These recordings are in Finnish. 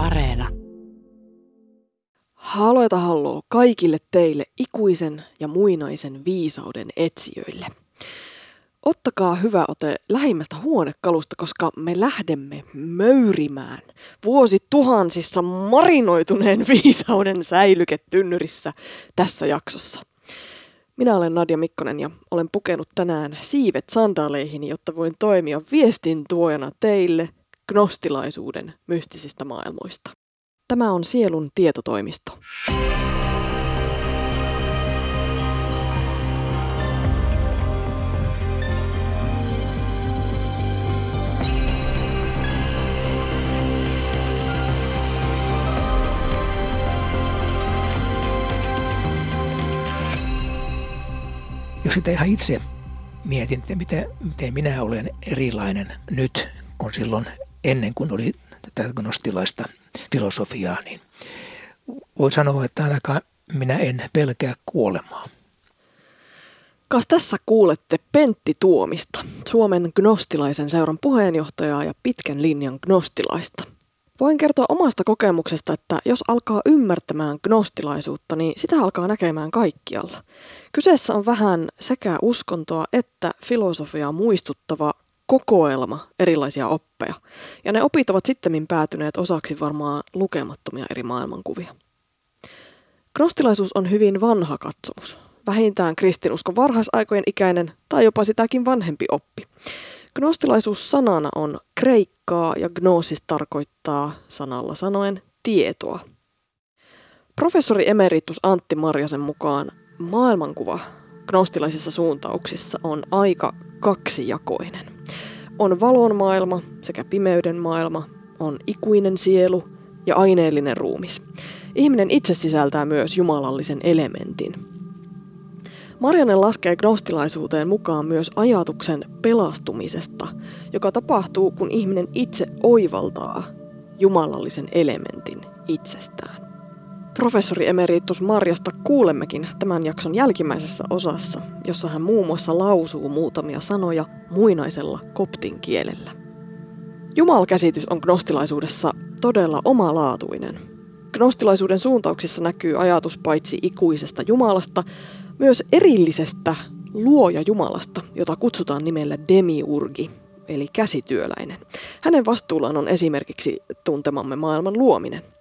Areena. Haloita halloo kaikille teille ikuisen ja muinaisen viisauden etsijöille. Ottakaa hyvä ote lähimmästä huonekalusta, koska me lähdemme möyrimään vuosi tuhansissa marinoituneen viisauden säilyketynnyrissä tässä jaksossa. Minä olen Nadia Mikkonen ja olen pukenut tänään siivet sandaaleihin, jotta voin toimia viestin tuojana teille gnostilaisuuden mystisistä maailmoista. Tämä on Sielun tietotoimisto. Jos sitä ihan itse mietin, että miten, miten minä olen erilainen nyt kuin silloin ennen kuin oli tätä gnostilaista filosofiaa, niin voi sanoa, että ainakaan minä en pelkää kuolemaa. Kas tässä kuulette Pentti Tuomista, Suomen gnostilaisen seuran puheenjohtajaa ja pitkän linjan gnostilaista. Voin kertoa omasta kokemuksesta, että jos alkaa ymmärtämään gnostilaisuutta, niin sitä alkaa näkemään kaikkialla. Kyseessä on vähän sekä uskontoa että filosofiaa muistuttava kokoelma erilaisia oppeja. Ja ne opit ovat sitten päätyneet osaksi varmaan lukemattomia eri maailmankuvia. Gnostilaisuus on hyvin vanha katsomus, vähintään kristinuskon varhaisaikojen ikäinen tai jopa sitäkin vanhempi oppi. Gnostilaisuus sanana on kreikkaa ja gnosis tarkoittaa sanalla sanoen tietoa. Professori emeritus Antti Marjasen mukaan maailmankuva gnostilaisissa suuntauksissa on aika kaksijakoinen. On valon maailma sekä pimeyden maailma, on ikuinen sielu ja aineellinen ruumis. Ihminen itse sisältää myös jumalallisen elementin. Marianen laskee gnostilaisuuteen mukaan myös ajatuksen pelastumisesta, joka tapahtuu, kun ihminen itse oivaltaa jumalallisen elementin itsestään. Professori emeritus Marjasta kuulemmekin tämän jakson jälkimmäisessä osassa, jossa hän muun muassa lausuu muutamia sanoja muinaisella koptin kielellä. Jumalkäsitys on gnostilaisuudessa todella omalaatuinen. Gnostilaisuuden suuntauksissa näkyy ajatus paitsi ikuisesta Jumalasta, myös erillisestä luoja Jumalasta, jota kutsutaan nimellä demiurgi, eli käsityöläinen. Hänen vastuullaan on esimerkiksi tuntemamme maailman luominen –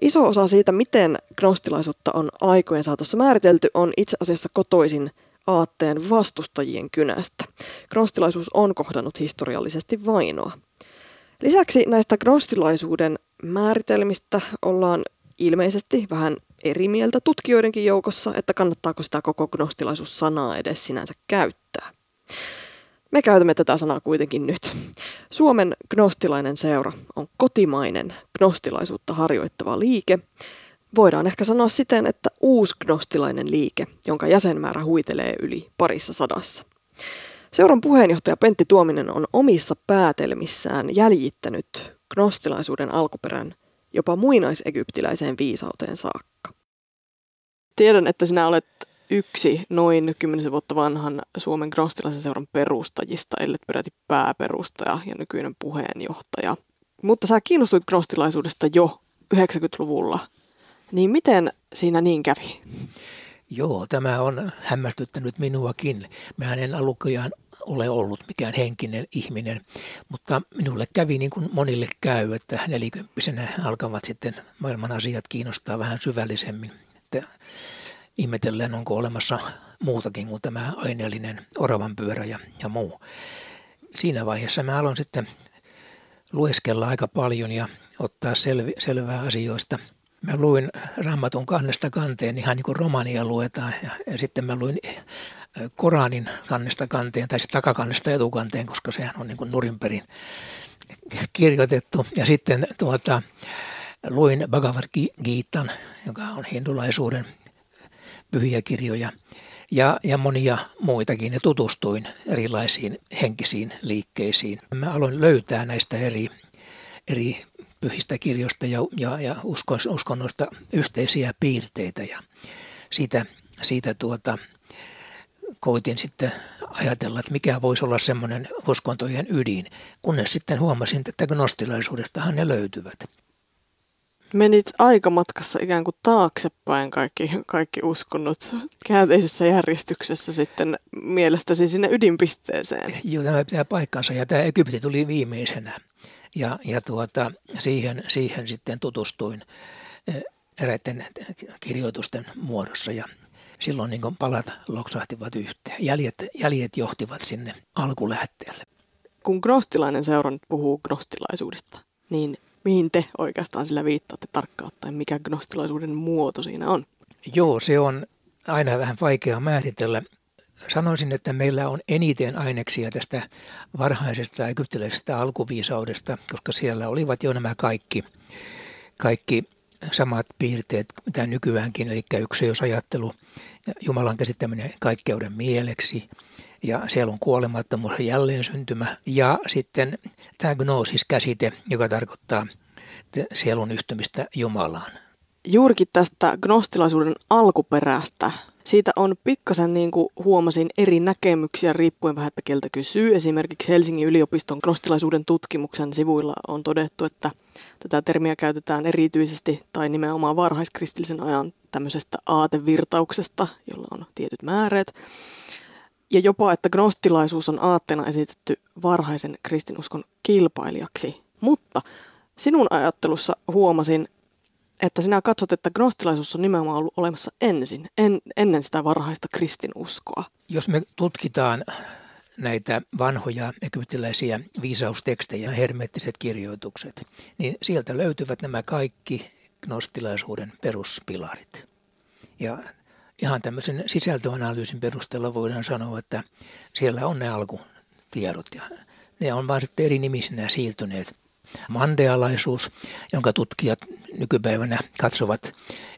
Iso osa siitä, miten gnostilaisuutta on aikojen saatossa määritelty, on itse asiassa kotoisin aatteen vastustajien kynästä. Gnostilaisuus on kohdannut historiallisesti vainoa. Lisäksi näistä gnostilaisuuden määritelmistä ollaan ilmeisesti vähän eri mieltä tutkijoidenkin joukossa, että kannattaako sitä koko gnostilaisuus-sanaa edes sinänsä käyttää. Me käytämme tätä sanaa kuitenkin nyt. Suomen gnostilainen seura on kotimainen gnostilaisuutta harjoittava liike. Voidaan ehkä sanoa siten, että uusi gnostilainen liike, jonka jäsenmäärä huitelee yli parissa sadassa. Seuran puheenjohtaja Pentti Tuominen on omissa päätelmissään jäljittänyt gnostilaisuuden alkuperän jopa muinaisegyptiläiseen viisauteen saakka. Tiedän, että sinä olet yksi noin kymmenisen vuotta vanhan Suomen gnostilaisen seuran perustajista, ellei peräti pääperustaja ja nykyinen puheenjohtaja. Mutta sä kiinnostuit gnostilaisuudesta jo 90-luvulla. Niin miten siinä niin kävi? Joo, tämä on hämmästyttänyt minuakin. Mä en alukujaan ole ollut mikään henkinen ihminen, mutta minulle kävi niin kuin monille käy, että nelikymppisenä alkavat sitten maailman asiat kiinnostaa vähän syvällisemmin. Että ihmetellään, onko olemassa muutakin kuin tämä aineellinen oravan pyörä ja, ja muu. Siinä vaiheessa mä aloin sitten lueskella aika paljon ja ottaa selvi, selvää asioista. Mä luin raamatun kannesta kanteen ihan niin kuin romania luetaan ja, ja sitten mä luin äh, Koranin kannesta kanteen tai takakannesta etukanteen, koska sehän on niin kuin nurinperin kirjoitettu. Ja sitten tuota, luin Bhagavad Gitan, joka on hindulaisuuden pyhiä kirjoja ja, ja monia muitakin ja tutustuin erilaisiin henkisiin liikkeisiin. Mä aloin löytää näistä eri, eri pyhistä kirjoista ja, ja, ja uskonnoista yhteisiä piirteitä ja siitä, siitä tuota, koitin sitten ajatella, että mikä voisi olla semmoinen uskontojen ydin, kunnes sitten huomasin, että gnostilaisuudestahan ne löytyvät. Menit aikamatkassa ikään kuin taaksepäin kaikki, kaikki uskonnot käänteisessä järjestyksessä sitten mielestäsi sinne ydinpisteeseen. Joo, tämä pitää paikkansa ja tämä Egypti tuli viimeisenä ja, ja tuota, siihen, siihen sitten tutustuin eh, eräiden kirjoitusten muodossa ja silloin niin palat loksahtivat yhteen. Jäljet, jäljet johtivat sinne alkulähteelle. Kun gnostilainen seura nyt puhuu gnostilaisuudesta, niin mihin te oikeastaan sillä viittaatte tarkkaan ottaen, mikä gnostilaisuuden muoto siinä on? Joo, se on aina vähän vaikea määritellä. Sanoisin, että meillä on eniten aineksia tästä varhaisesta egyptiläisestä alkuviisaudesta, koska siellä olivat jo nämä kaikki, kaikki samat piirteet, mitä nykyäänkin, eli yksilösajattelu, Jumalan käsittäminen kaikkeuden mieleksi, ja sielun kuolemattomuus ja jälleen syntymä, ja sitten tämä gnosis-käsite, joka tarkoittaa sielun yhtymistä Jumalaan. Juurikin tästä gnostilaisuuden alkuperästä siitä on pikkasen niin kuin huomasin eri näkemyksiä riippuen vähän, että keltä kysyy. Esimerkiksi Helsingin yliopiston gnostilaisuuden tutkimuksen sivuilla on todettu, että tätä termiä käytetään erityisesti tai nimenomaan varhaiskristillisen ajan tämmöisestä aatevirtauksesta, jolla on tietyt määreet. Ja jopa, että gnostilaisuus on aatteena esitetty varhaisen kristinuskon kilpailijaksi. Mutta sinun ajattelussa huomasin, että sinä katsot, että gnostilaisuus on nimenomaan ollut olemassa ensin, en, ennen sitä varhaista kristinuskoa. Jos me tutkitaan näitä vanhoja egyptiläisiä viisaustekstejä, hermettiset kirjoitukset, niin sieltä löytyvät nämä kaikki gnostilaisuuden peruspilarit. Ja ihan tämmöisen sisältöanalyysin perusteella voidaan sanoa, että siellä on ne alkutiedot ja ne on vain eri nimisinä siirtyneet mandealaisuus, jonka tutkijat nykypäivänä katsovat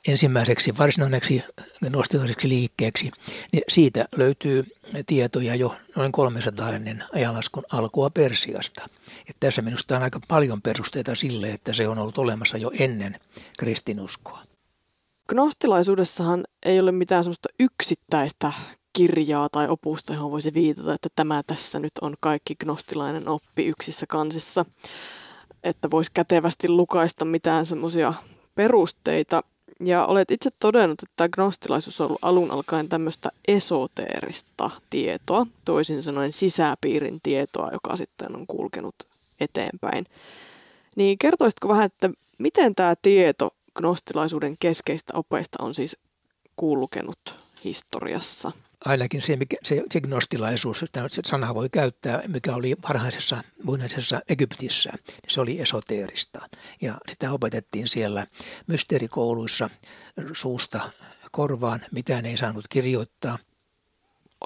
ensimmäiseksi varsinaiseksi nostilaiseksi liikkeeksi, niin siitä löytyy tietoja jo noin 300 ennen ajanlaskun alkua Persiasta. Ja tässä minusta on aika paljon perusteita sille, että se on ollut olemassa jo ennen kristinuskoa. Gnostilaisuudessahan ei ole mitään sellaista yksittäistä kirjaa tai opusta, johon voisi viitata, että tämä tässä nyt on kaikki gnostilainen oppi yksissä kansissa että voisi kätevästi lukaista mitään semmoisia perusteita. Ja olet itse todennut, että gnostilaisuus on ollut alun alkaen tämmöistä esoteerista tietoa, toisin sanoen sisäpiirin tietoa, joka sitten on kulkenut eteenpäin. Niin kertoisitko vähän, että miten tämä tieto gnostilaisuuden keskeistä opeista on siis kulkenut historiassa? ainakin se, mikä, se, se gnostilaisuus, että se sana voi käyttää, mikä oli varhaisessa muinaisessa Egyptissä, niin se oli esoteerista. Ja sitä opetettiin siellä mysteerikouluissa suusta korvaan, mitään ei saanut kirjoittaa.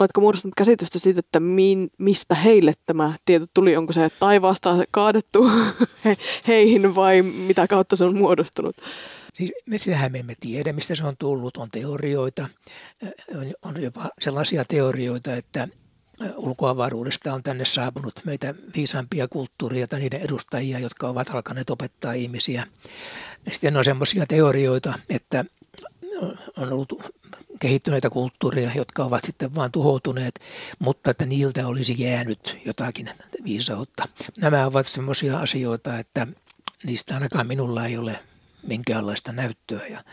Oletko muodostanut käsitystä siitä, että min, mistä heille tämä tieto tuli? Onko se taivaasta kaadettu heihin vai mitä kautta se on muodostunut? Niin me sitähän me emme tiedä, mistä se on tullut. On teorioita, on, on jopa sellaisia teorioita, että ulkoavaruudesta on tänne saapunut meitä viisaampia kulttuuria tai niiden edustajia, jotka ovat alkaneet opettaa ihmisiä. Sitten on sellaisia teorioita, että on ollut kehittyneitä kulttuureja, jotka ovat sitten vaan tuhoutuneet, mutta että niiltä olisi jäänyt jotakin viisautta. Nämä ovat sellaisia asioita, että niistä ainakaan minulla ei ole minkäänlaista näyttöä ja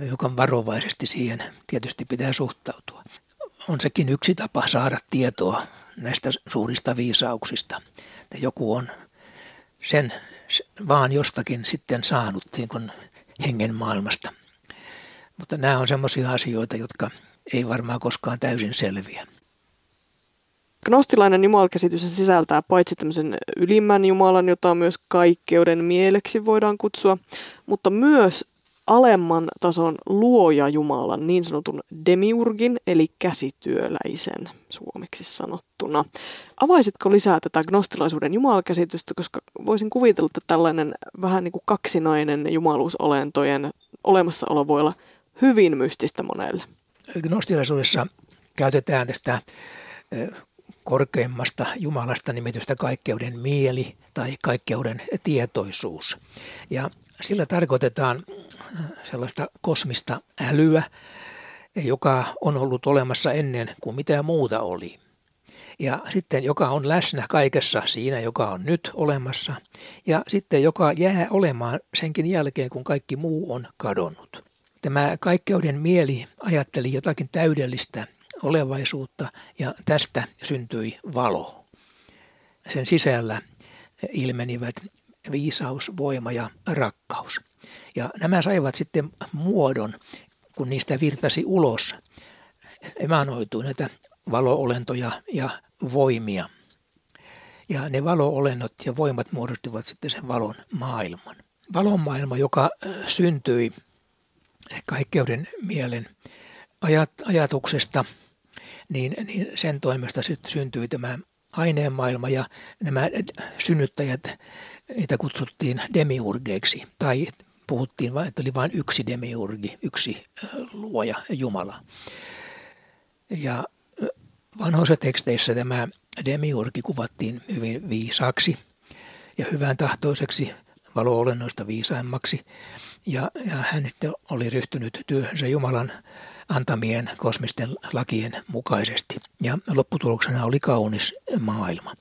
hiukan varovaisesti siihen tietysti pitää suhtautua. On sekin yksi tapa saada tietoa näistä suurista viisauksista, että joku on sen vaan jostakin sitten saanut niin kuin hengen maailmasta. Mutta nämä on sellaisia asioita, jotka ei varmaan koskaan täysin selviä. Gnostilainen jumalkäsitys sisältää paitsi tämmöisen ylimmän Jumalan, jota myös kaikkeuden mieleksi voidaan kutsua, mutta myös alemman tason luoja Jumalan, niin sanotun demiurgin, eli käsityöläisen suomeksi sanottuna. Avaisitko lisää tätä gnostilaisuuden jumalkäsitystä, koska voisin kuvitella, että tällainen vähän niin kuin kaksinainen jumaluusolentojen olemassaolo voi olla hyvin mystistä monelle. Gnostilaisuudessa käytetään tästä korkeimmasta Jumalasta nimitystä kaikkeuden mieli tai kaikkeuden tietoisuus. Ja sillä tarkoitetaan sellaista kosmista älyä, joka on ollut olemassa ennen kuin mitään muuta oli. Ja sitten joka on läsnä kaikessa siinä, joka on nyt olemassa. Ja sitten joka jää olemaan senkin jälkeen, kun kaikki muu on kadonnut. Tämä kaikkeuden mieli ajatteli jotakin täydellistä olevaisuutta ja tästä syntyi valo. Sen sisällä ilmenivät viisaus, voima ja rakkaus. Ja nämä saivat sitten muodon, kun niistä virtasi ulos, emanoituu näitä valoolentoja ja voimia. Ja ne valoolennot ja voimat muodostivat sitten sen valon maailman. Valon maailma, joka syntyi kaikkeuden mielen ajatuksesta, niin, niin sen toimesta sitten syntyi tämä aineen maailma ja nämä synnyttäjät, niitä kutsuttiin demiurgeiksi tai puhuttiin että oli vain yksi demiurgi, yksi luoja, Jumala. Ja vanhoissa teksteissä tämä demiurgi kuvattiin hyvin viisaaksi ja hyvän tahtoiseksi, valo-olennoista viisaimmaksi. Ja, ja hän oli ryhtynyt työhönsä Jumalan antamien kosmisten lakien mukaisesti. Ja lopputuloksena oli kaunis maailma.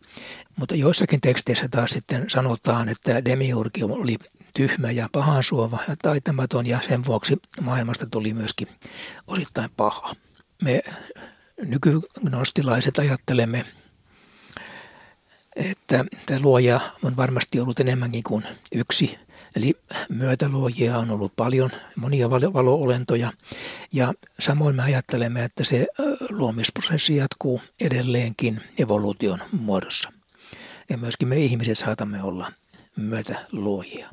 Mutta joissakin teksteissä taas sitten sanotaan, että demiurgi oli tyhmä ja pahansuova ja taitamaton ja sen vuoksi maailmasta tuli myöskin osittain paha. Me nykygnostilaiset ajattelemme, että luoja on varmasti ollut enemmänkin kuin yksi. Eli myötäluojia on ollut paljon, monia valo-olentoja. Ja samoin me ajattelemme, että se luomisprosessi jatkuu edelleenkin evoluution muodossa. Ja myöskin me ihmiset saatamme olla myötäluojia.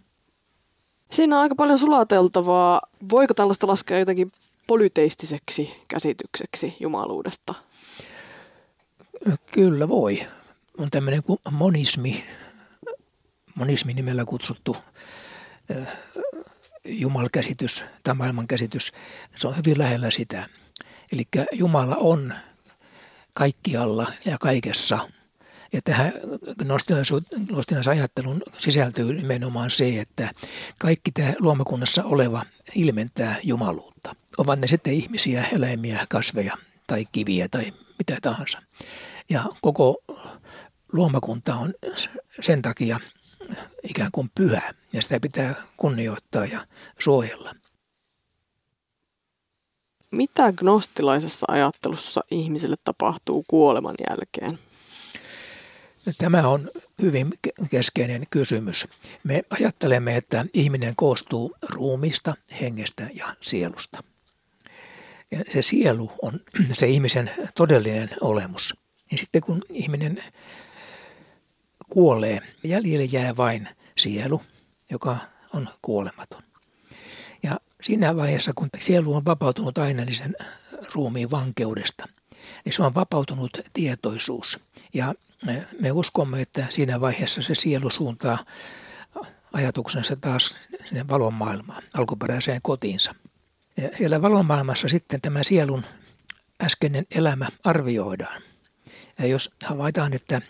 Siinä on aika paljon sulateltavaa. Voiko tällaista laskea jotenkin polyteistiseksi käsitykseksi jumaluudesta? Kyllä voi. On tämmöinen kuin monismi, monismi nimellä kutsuttu jumalkäsitys tai maailmankäsitys. Se on hyvin lähellä sitä. Eli Jumala on kaikkialla ja kaikessa – ja tähän ajattelun sisältyy nimenomaan se, että kaikki tämä luomakunnassa oleva ilmentää jumaluutta. Ovat ne sitten ihmisiä, eläimiä, kasveja tai kiviä tai mitä tahansa. Ja koko luomakunta on sen takia ikään kuin pyhä ja sitä pitää kunnioittaa ja suojella. Mitä gnostilaisessa ajattelussa ihmiselle tapahtuu kuoleman jälkeen? Tämä on hyvin keskeinen kysymys. Me ajattelemme, että ihminen koostuu ruumista, hengestä ja sielusta. Ja se sielu on se ihmisen todellinen olemus. Ja sitten kun ihminen kuolee, jäljelle jää vain sielu, joka on kuolematon. Ja siinä vaiheessa, kun sielu on vapautunut aineellisen ruumiin vankeudesta, niin se on vapautunut tietoisuus. Ja me, me uskomme, että siinä vaiheessa se sielu suuntaa ajatuksensa taas sinne valon maailmaan, alkuperäiseen kotiinsa. Ja siellä valon maailmassa sitten tämä sielun äskeinen elämä arvioidaan. Ja jos havaitaan, että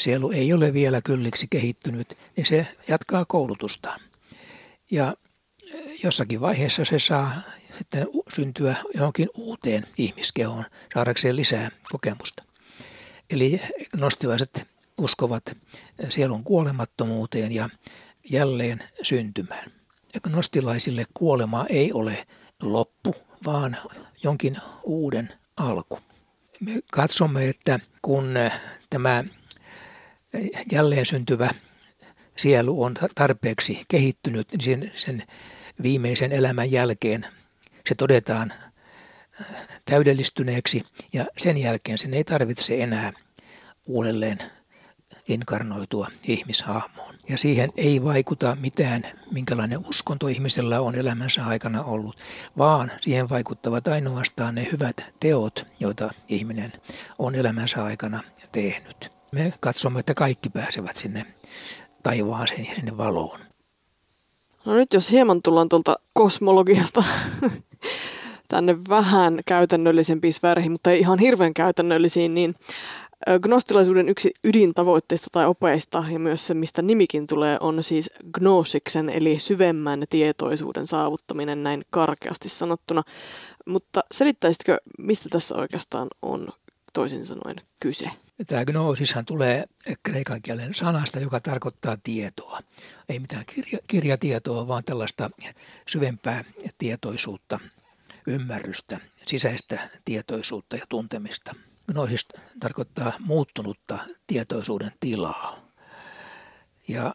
sielu ei ole vielä kylliksi kehittynyt, niin se jatkaa koulutustaan. Ja jossakin vaiheessa se saa sitten syntyä johonkin uuteen ihmiskehoon saadakseen lisää kokemusta. Eli nostilaiset uskovat sielun kuolemattomuuteen ja jälleen syntymään. Nostilaisille kuolema ei ole loppu, vaan jonkin uuden alku. Me katsomme, että kun tämä jälleen syntyvä sielu on tarpeeksi kehittynyt, niin sen, sen viimeisen elämän jälkeen se todetaan täydellistyneeksi ja sen jälkeen sen ei tarvitse enää uudelleen inkarnoitua ihmishahmoon. Ja siihen ei vaikuta mitään, minkälainen uskonto ihmisellä on elämänsä aikana ollut, vaan siihen vaikuttavat ainoastaan ne hyvät teot, joita ihminen on elämänsä aikana tehnyt. Me katsomme, että kaikki pääsevät sinne taivaaseen ja sinne valoon. No nyt jos hieman tullaan tuolta kosmologiasta tänne vähän käytännöllisempiin sfääreihin, mutta ei ihan hirveän käytännöllisiin, niin Gnostilaisuuden yksi ydintavoitteista tai opeista ja myös se, mistä nimikin tulee, on siis gnosiksen eli syvemmän tietoisuuden saavuttaminen näin karkeasti sanottuna. Mutta selittäisitkö, mistä tässä oikeastaan on toisin sanoen kyse? Tämä gnoosishan tulee kreikan kielen sanasta, joka tarkoittaa tietoa. Ei mitään kirja, kirjatietoa, vaan tällaista syvempää tietoisuutta, ymmärrystä, sisäistä tietoisuutta ja tuntemista. Gnosis tarkoittaa muuttunutta tietoisuuden tilaa. Ja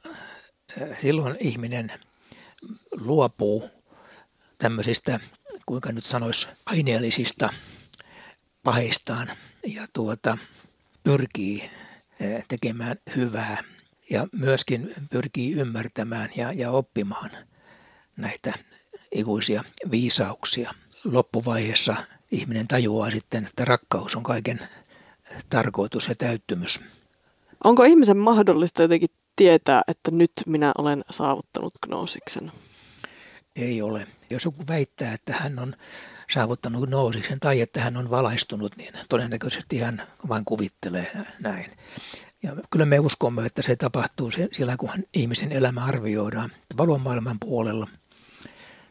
silloin ihminen luopuu tämmöisistä, kuinka nyt sanoisi, aineellisista paheistaan ja tuota, pyrkii eh, tekemään hyvää ja myöskin pyrkii ymmärtämään ja, ja oppimaan näitä ikuisia viisauksia. Loppuvaiheessa ihminen tajuaa sitten, että rakkaus on kaiken tarkoitus ja täyttymys. Onko ihmisen mahdollista jotenkin tietää, että nyt minä olen saavuttanut gnoosiksen? Ei ole. Jos joku väittää, että hän on saavuttanut gnoosiksen tai että hän on valaistunut, niin todennäköisesti hän vain kuvittelee näin. Ja kyllä me uskomme, että se tapahtuu siellä, kun ihmisen elämä arvioidaan valomaailman puolella.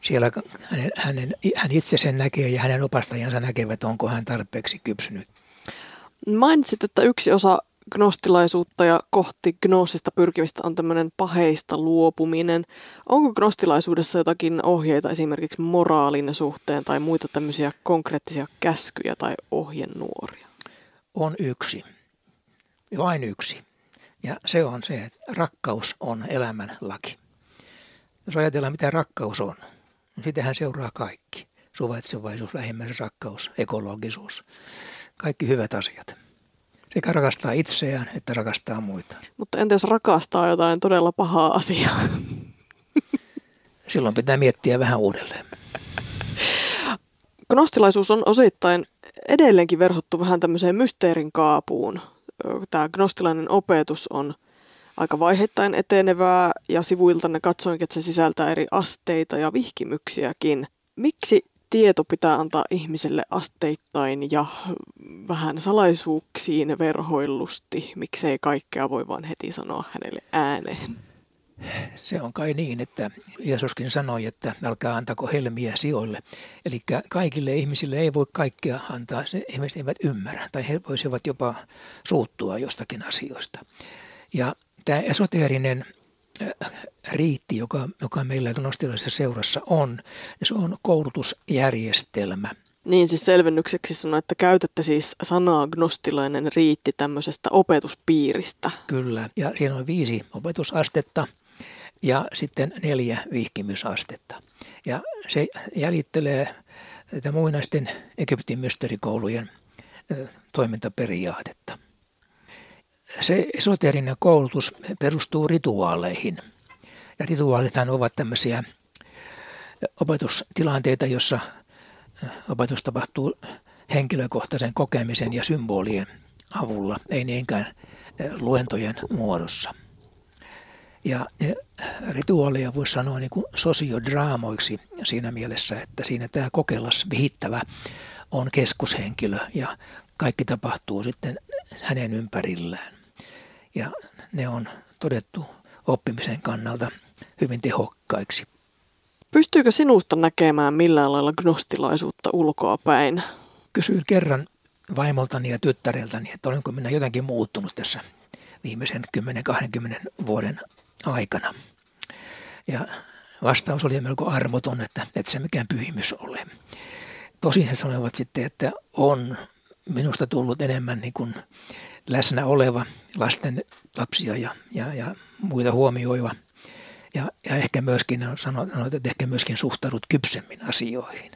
Siellä hänen, hänen, hän itse sen näkee ja hänen opastajansa näkevät, onko hän tarpeeksi kypsynyt. Mainitsit, että yksi osa gnostilaisuutta ja kohti gnoosista pyrkimistä on tämmöinen paheista luopuminen. Onko gnostilaisuudessa jotakin ohjeita esimerkiksi moraalin suhteen tai muita tämmöisiä konkreettisia käskyjä tai ohjenuoria? On yksi. Vain yksi. Ja se on se, että rakkaus on elämän laki. Jos ajatellaan, mitä rakkaus on, niin sitähän seuraa kaikki. Suvaitsevaisuus, lähimmäisenrakkaus, ekologisuus, kaikki hyvät asiat sekä rakastaa itseään että rakastaa muita. Mutta entä jos rakastaa jotain todella pahaa asiaa? Silloin pitää miettiä vähän uudelleen. Gnostilaisuus on osittain edelleenkin verhottu vähän tämmöiseen mysteerin kaapuun. Tämä gnostilainen opetus on aika vaiheittain etenevää ja sivuilta ne katsoinkin, että se sisältää eri asteita ja vihkimyksiäkin. Miksi tieto pitää antaa ihmiselle asteittain ja vähän salaisuuksiin verhoillusti. Miksei kaikkea voi vaan heti sanoa hänelle ääneen? Se on kai niin, että Jeesuskin sanoi, että älkää antako helmiä sijoille. Eli kaikille ihmisille ei voi kaikkea antaa, se ihmiset eivät ymmärrä tai he voisivat jopa suuttua jostakin asioista. Ja tämä esoteerinen riitti, joka, joka meillä gnostilaisessa seurassa on, niin se on koulutusjärjestelmä. Niin siis selvennykseksi sanoi, että käytätte siis sanaa gnostilainen riitti tämmöisestä opetuspiiristä. Kyllä, ja siinä on viisi opetusastetta ja sitten neljä vihkimysastetta. Ja se jäljittelee tätä muinaisten Egyptin mysterikoulujen toimintaperiaatetta se esoterinen koulutus perustuu rituaaleihin. Ja rituaalithan ovat tämmöisiä opetustilanteita, jossa opetus tapahtuu henkilökohtaisen kokemisen ja symbolien avulla, ei niinkään luentojen muodossa. Ja rituaaleja voisi sanoa niin kuin sosiodraamoiksi siinä mielessä, että siinä tämä kokelas vihittävä on keskushenkilö ja kaikki tapahtuu sitten hänen ympärillään. Ja ne on todettu oppimisen kannalta hyvin tehokkaiksi. Pystyykö sinusta näkemään millään lailla gnostilaisuutta ulkoa päin? Kysyin kerran vaimoltani ja tyttäreltäni, että olenko minä jotenkin muuttunut tässä viimeisen 10-20 vuoden aikana. Ja vastaus oli melko armoton, että, että se mikään pyhimys ole. Tosin he sanoivat sitten, että on minusta tullut enemmän niin kuin läsnä oleva lasten, lapsia ja, ja, ja muita huomioiva. Ja, ja ehkä myöskin, sanoit, että ehkä myöskin suhtaudut kypsemmin asioihin.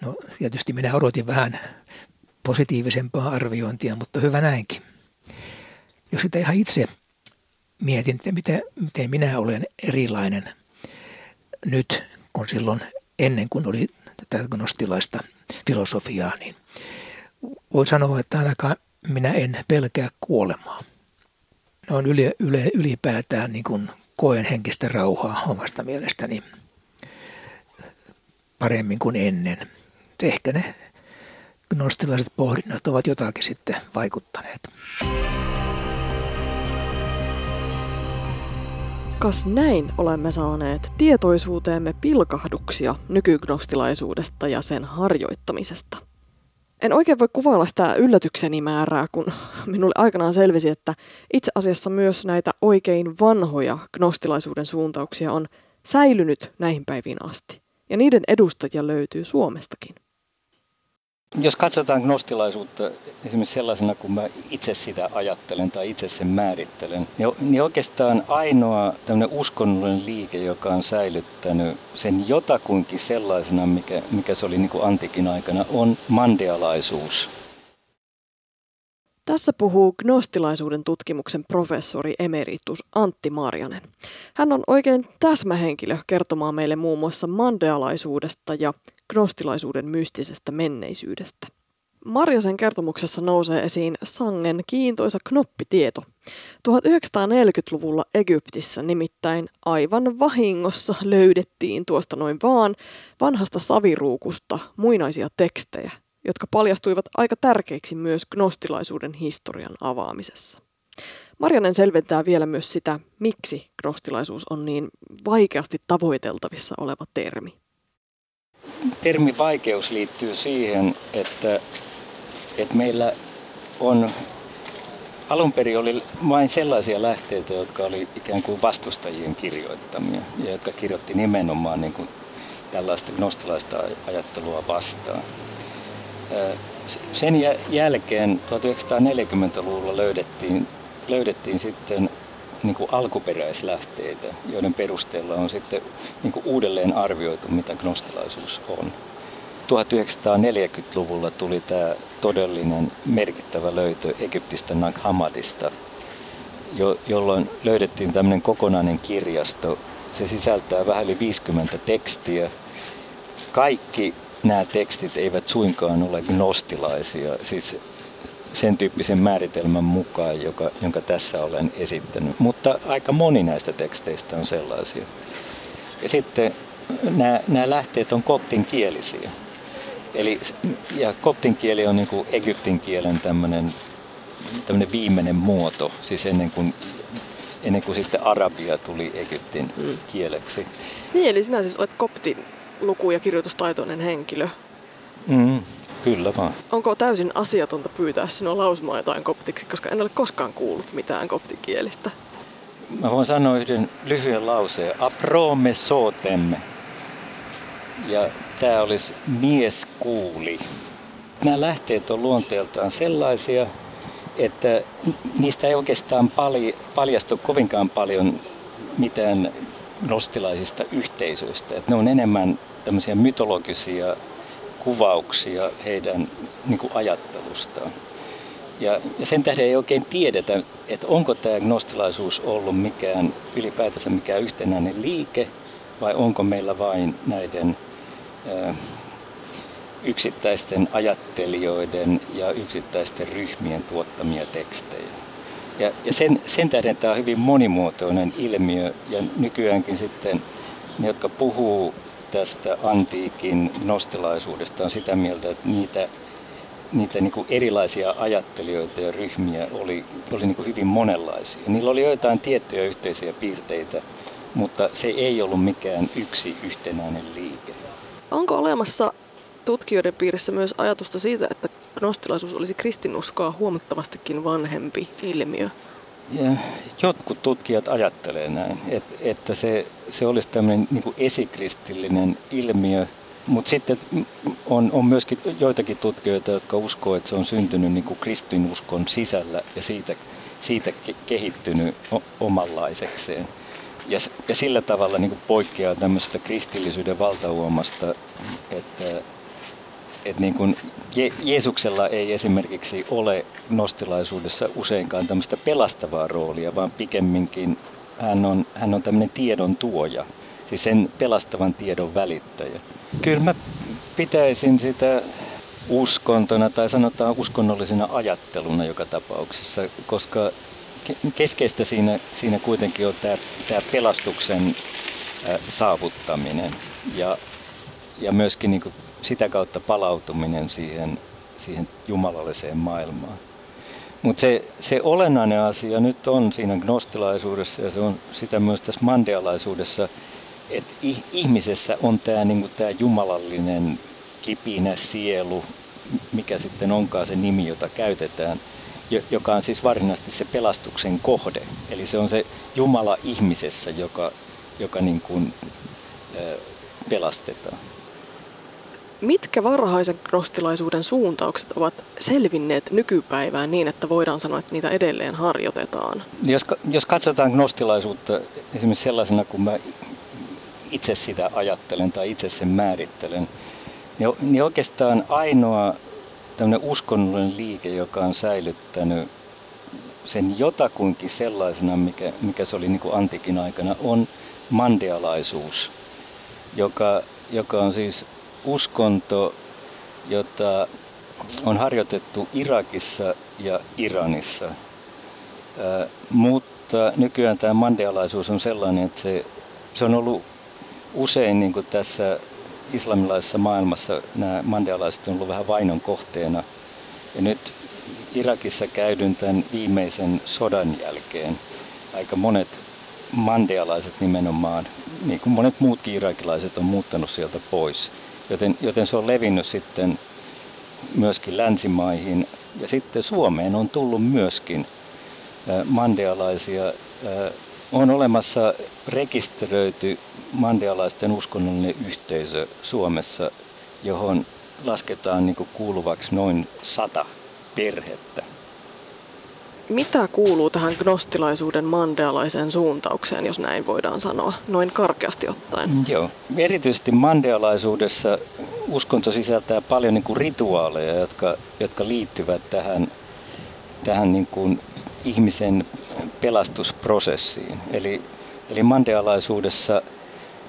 No tietysti minä odotin vähän positiivisempaa arviointia, mutta hyvä näinkin. Jos sitä ihan itse mietin, että miten, miten minä olen erilainen nyt, kun silloin ennen kuin oli tätä gnostilaista filosofiaa, niin voi sanoa, että ainakaan minä en pelkää kuolemaa. Ne on yli, yli, ylipäätään niin kuin koen henkistä rauhaa omasta mielestäni paremmin kuin ennen. Ehkä ne gnostilaiset pohdinnat ovat jotakin sitten vaikuttaneet. Kas näin olemme saaneet tietoisuuteemme pilkahduksia nykygnostilaisuudesta ja sen harjoittamisesta. En oikein voi kuvailla sitä yllätykseni määrää, kun minulle aikanaan selvisi, että itse asiassa myös näitä oikein vanhoja gnostilaisuuden suuntauksia on säilynyt näihin päiviin asti. Ja niiden edustajia löytyy Suomestakin. Jos katsotaan gnostilaisuutta esimerkiksi sellaisena, kun mä itse sitä ajattelen tai itse sen määrittelen, niin, niin oikeastaan ainoa tämmöinen uskonnollinen liike, joka on säilyttänyt sen jotakuinkin sellaisena, mikä, mikä se oli niin kuin antiikin aikana, on mandealaisuus. Tässä puhuu gnostilaisuuden tutkimuksen professori emeritus Antti Marjanen. Hän on oikein täsmähenkilö kertomaan meille muun muassa mandealaisuudesta ja gnostilaisuuden mystisestä menneisyydestä. Marjasen kertomuksessa nousee esiin sangen kiintoisa knoppitieto. 1940-luvulla Egyptissä nimittäin aivan vahingossa löydettiin tuosta noin vaan vanhasta saviruukusta muinaisia tekstejä, jotka paljastuivat aika tärkeiksi myös gnostilaisuuden historian avaamisessa. Marjanen selventää vielä myös sitä, miksi gnostilaisuus on niin vaikeasti tavoiteltavissa oleva termi. Termin vaikeus liittyy siihen, että, että meillä on alun perin oli vain sellaisia lähteitä, jotka oli ikään kuin vastustajien kirjoittamia ja jotka kirjoitti nimenomaan niin kuin tällaista gnostilaista ajattelua vastaan. Sen jälkeen 1940-luvulla löydettiin, löydettiin sitten niin kuin alkuperäislähteitä, joiden perusteella on sitten niin kuin uudelleen arvioitu, mitä gnostilaisuus on. 1940-luvulla tuli tämä todellinen merkittävä löytö Egyptistä Nag Hammadista, jo, jolloin löydettiin tämmöinen kokonainen kirjasto. Se sisältää vähän yli 50 tekstiä. Kaikki nämä tekstit eivät suinkaan ole gnostilaisia, siis sen tyyppisen määritelmän mukaan, joka, jonka tässä olen esittänyt. Mutta aika moni näistä teksteistä on sellaisia. Ja sitten nämä, nämä lähteet on koptin kielisiä. Eli, ja koptin kieli on niin kuin egyptin kielen tämmöinen, tämmöinen viimeinen muoto, siis ennen kuin, ennen kuin sitten arabia tuli Egyptin mm. kieleksi. Niin, eli sinä siis olet koptin luku- ja kirjoitustaitoinen henkilö. Mm, kyllä vaan. Onko täysin asiatonta pyytää sinua lausumaan jotain koptiksi, koska en ole koskaan kuullut mitään koptikielistä? Mä voin sanoa yhden lyhyen lauseen. Aprome sotemme. Ja tämä olisi mies kuuli. Nämä lähteet on luonteeltaan sellaisia, että niistä ei oikeastaan paljastu kovinkaan paljon mitään nostilaisista yhteisöistä. Että ne on enemmän tämmöisiä mytologisia kuvauksia heidän niin kuin ajattelustaan. Ja, ja sen tähden ei oikein tiedetä, että onko tämä gnostilaisuus ollut mikään ylipäätänsä mikään yhtenäinen liike vai onko meillä vain näiden ää, yksittäisten ajattelijoiden ja yksittäisten ryhmien tuottamia tekstejä. Ja, ja sen, sen tähden tämä on hyvin monimuotoinen ilmiö ja nykyäänkin sitten ne, jotka puhuu tästä antiikin nostilaisuudesta on sitä mieltä, että niitä, niitä niin kuin erilaisia ajattelijoita ja ryhmiä oli, oli niin kuin hyvin monenlaisia. Niillä oli joitain tiettyjä yhteisiä piirteitä, mutta se ei ollut mikään yksi yhtenäinen liike. Onko olemassa tutkijoiden piirissä myös ajatusta siitä, että gnostilaisuus olisi kristinuskoa huomattavastikin vanhempi ilmiö? Jotkut tutkijat ajattelee näin, että, että se, se olisi tämmöinen niin esikristillinen ilmiö, mutta sitten on, on myöskin joitakin tutkijoita, jotka uskoo, että se on syntynyt niin kristinuskon sisällä ja siitä, siitä kehittynyt omanlaisekseen. Ja, ja sillä tavalla niin poikkeaa tämmöisestä kristillisyyden valtauomasta, että että niin kuin Je- Jeesuksella ei esimerkiksi ole nostilaisuudessa useinkaan tämmöistä pelastavaa roolia, vaan pikemminkin hän on, hän on tämmöinen tiedon tuoja, siis sen pelastavan tiedon välittäjä. Kyllä mä pitäisin sitä uskontona tai sanotaan uskonnollisena ajatteluna joka tapauksessa, koska keskeistä siinä, siinä kuitenkin on tämä, tämä pelastuksen saavuttaminen ja, ja myöskin niin sitä kautta palautuminen siihen, siihen jumalalliseen maailmaan. Mutta se, se olennainen asia nyt on siinä gnostilaisuudessa ja se on sitä myös tässä mandealaisuudessa, että ihmisessä on tämä niinku, jumalallinen kipinä sielu, mikä sitten onkaan se nimi, jota käytetään, joka on siis varsinaisesti se pelastuksen kohde. Eli se on se Jumala ihmisessä, joka, joka niin kuin, pelastetaan. Mitkä varhaisen gnostilaisuuden suuntaukset ovat selvinneet nykypäivään niin, että voidaan sanoa, että niitä edelleen harjoitetaan? Jos, jos katsotaan gnostilaisuutta esimerkiksi sellaisena, kun mä itse sitä ajattelen tai itse sen määrittelen, niin, niin oikeastaan ainoa tämmöinen uskonnollinen liike, joka on säilyttänyt sen jotakuinkin sellaisena, mikä, mikä se oli niin kuin antiikin aikana, on mandealaisuus, joka, joka on siis uskonto, jota on harjoitettu Irakissa ja Iranissa. Ää, mutta nykyään tämä mandealaisuus on sellainen, että se, se on ollut usein niin kuin tässä islamilaisessa maailmassa nämä mandealaiset on ollut vähän vainon kohteena. Ja nyt Irakissa käydyn tämän viimeisen sodan jälkeen aika monet mandealaiset nimenomaan, niin kuin monet muutkin irakilaiset on muuttanut sieltä pois. Joten, joten se on levinnyt sitten myöskin länsimaihin. Ja sitten Suomeen on tullut myöskin mandealaisia. On olemassa rekisteröity mandealaisten uskonnollinen yhteisö Suomessa, johon lasketaan niin kuuluvaksi noin sata perhettä. Mitä kuuluu tähän gnostilaisuuden mandealaiseen suuntaukseen, jos näin voidaan sanoa, noin karkeasti ottaen? Joo. Erityisesti mandealaisuudessa uskonto sisältää paljon niin kuin rituaaleja, jotka, jotka liittyvät tähän, tähän niin kuin ihmisen pelastusprosessiin. Eli, eli mandealaisuudessa,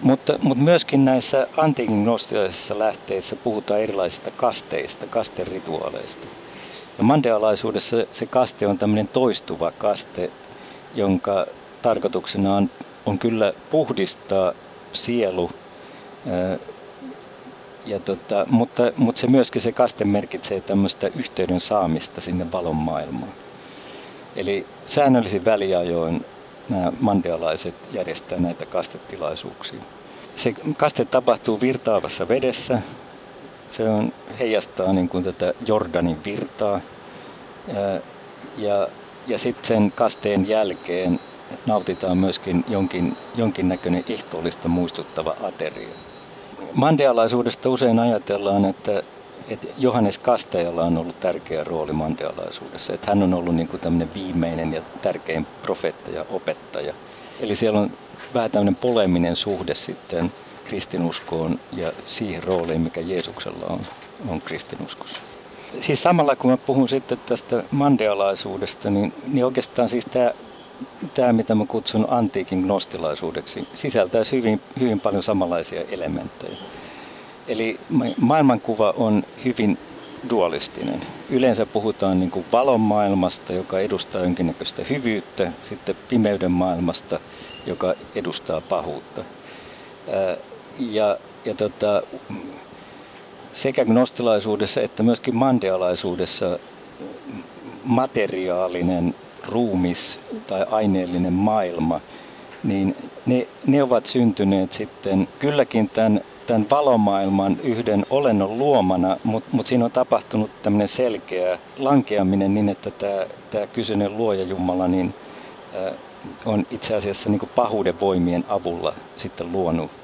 mutta, mutta myöskin näissä antiikin gnostilaisissa lähteissä puhutaan erilaisista kasteista, kasterituaaleista. Ja mandealaisuudessa se kaste on tämmöinen toistuva kaste, jonka tarkoituksena on, on kyllä puhdistaa sielu, ja tota, mutta, mutta se myöskin se kaste merkitsee tämmöistä yhteyden saamista sinne valon maailmaan. Eli säännöllisin väliajoin nämä mandealaiset järjestää näitä kastetilaisuuksia. Se kaste tapahtuu virtaavassa vedessä, se on, heijastaa niin kuin tätä Jordanin virtaa. Ja, ja, ja sitten sen kasteen jälkeen nautitaan myöskin jonkin, jonkinnäköinen ehtoollista muistuttava ateria. Mandealaisuudesta usein ajatellaan, että, että Johannes Kastajalla on ollut tärkeä rooli mandealaisuudessa. Että hän on ollut niin kuin tämmöinen viimeinen ja tärkein profeetta ja opettaja. Eli siellä on vähän tämmöinen poleminen suhde sitten kristinuskoon ja siihen rooliin, mikä Jeesuksella on, on kristinuskossa. Siis samalla kun mä puhun sitten tästä mandealaisuudesta, niin, niin oikeastaan siis tämä, tämä, mitä mä kutsun antiikin gnostilaisuudeksi, sisältäisi hyvin, hyvin paljon samanlaisia elementtejä. Eli maailmankuva on hyvin dualistinen. Yleensä puhutaan niin kuin valon maailmasta, joka edustaa jonkinnäköistä hyvyyttä, sitten pimeyden maailmasta, joka edustaa pahuutta. Ja, ja tota, sekä gnostilaisuudessa että myöskin mandealaisuudessa materiaalinen ruumis tai aineellinen maailma, niin ne, ne ovat syntyneet sitten kylläkin tämän, tämän valomaailman yhden olennon luomana, mutta mut siinä on tapahtunut tämmöinen selkeä lankeaminen niin, että tämä, tämä kyseinen luoja Jumala niin, äh, on itse asiassa niin pahuuden voimien avulla sitten luonut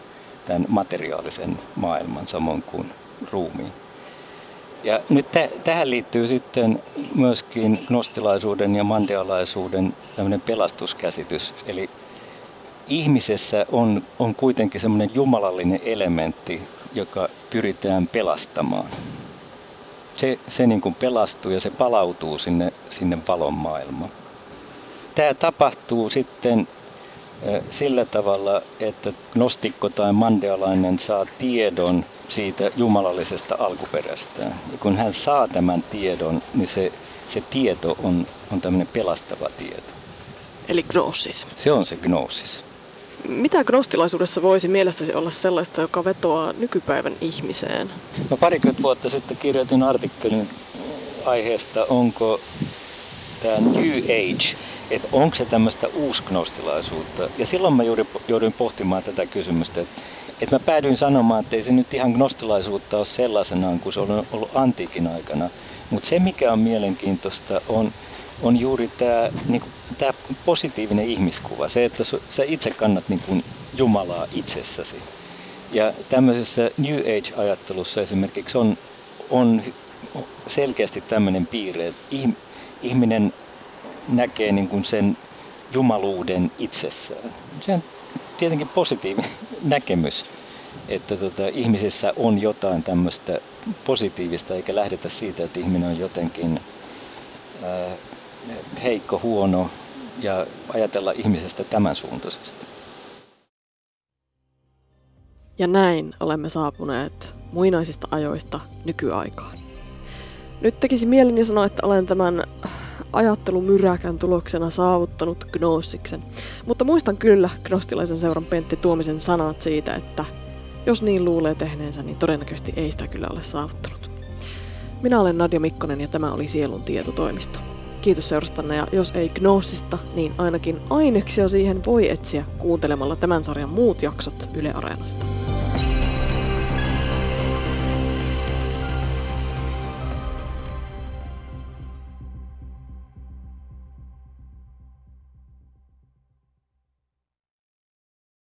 tämän materiaalisen maailman samoin kuin ruumiin. Ja nyt t- tähän liittyy sitten myöskin nostilaisuuden ja mandealaisuuden tämmöinen pelastuskäsitys. Eli ihmisessä on, on kuitenkin semmoinen jumalallinen elementti, joka pyritään pelastamaan. Se, se niin kuin pelastuu ja se palautuu sinne, sinne valon maailmaan. Tämä tapahtuu sitten sillä tavalla, että gnostikko tai mandealainen saa tiedon siitä jumalallisesta alkuperästään. Ja kun hän saa tämän tiedon, niin se, se tieto on, on tämmöinen pelastava tieto. Eli gnosis. Se on se gnosis. Mitä gnostilaisuudessa voisi mielestäsi olla sellaista, joka vetoaa nykypäivän ihmiseen? No parikymmentä vuotta sitten kirjoitin artikkelin aiheesta, onko tämä New Age että onko se tämmöistä uusgnostilaisuutta. Ja silloin mä juuri jouduin pohtimaan tätä kysymystä, että että mä päädyin sanomaan, että ei se nyt ihan gnostilaisuutta ole sellaisenaan kuin se on ollut antiikin aikana. Mutta se, mikä on mielenkiintoista, on, on juuri tämä niin tää positiivinen ihmiskuva. Se, että sä itse kannat niin kuin Jumalaa itsessäsi. Ja tämmöisessä New Age-ajattelussa esimerkiksi on, on selkeästi tämmöinen piirre, että ihminen näkee niin kuin sen jumaluuden itsessään. Se on tietenkin positiivinen näkemys, että tota, ihmisessä on jotain tämmöistä positiivista, eikä lähdetä siitä, että ihminen on jotenkin ää, heikko, huono ja ajatella ihmisestä tämän suuntaisesti. Ja näin olemme saapuneet muinaisista ajoista nykyaikaan. Nyt tekisi mieleni sanoa, että olen tämän ajattelumyräkän tuloksena saavuttanut gnoossiksen. Mutta muistan kyllä gnostilaisen seuran Pentti Tuomisen sanat siitä, että jos niin luulee tehneensä, niin todennäköisesti ei sitä kyllä ole saavuttanut. Minä olen Nadia Mikkonen ja tämä oli Sielun tietotoimisto. Kiitos seurastanne ja jos ei Gnoosista, niin ainakin aineksia siihen voi etsiä kuuntelemalla tämän sarjan muut jaksot Yle Areenasta.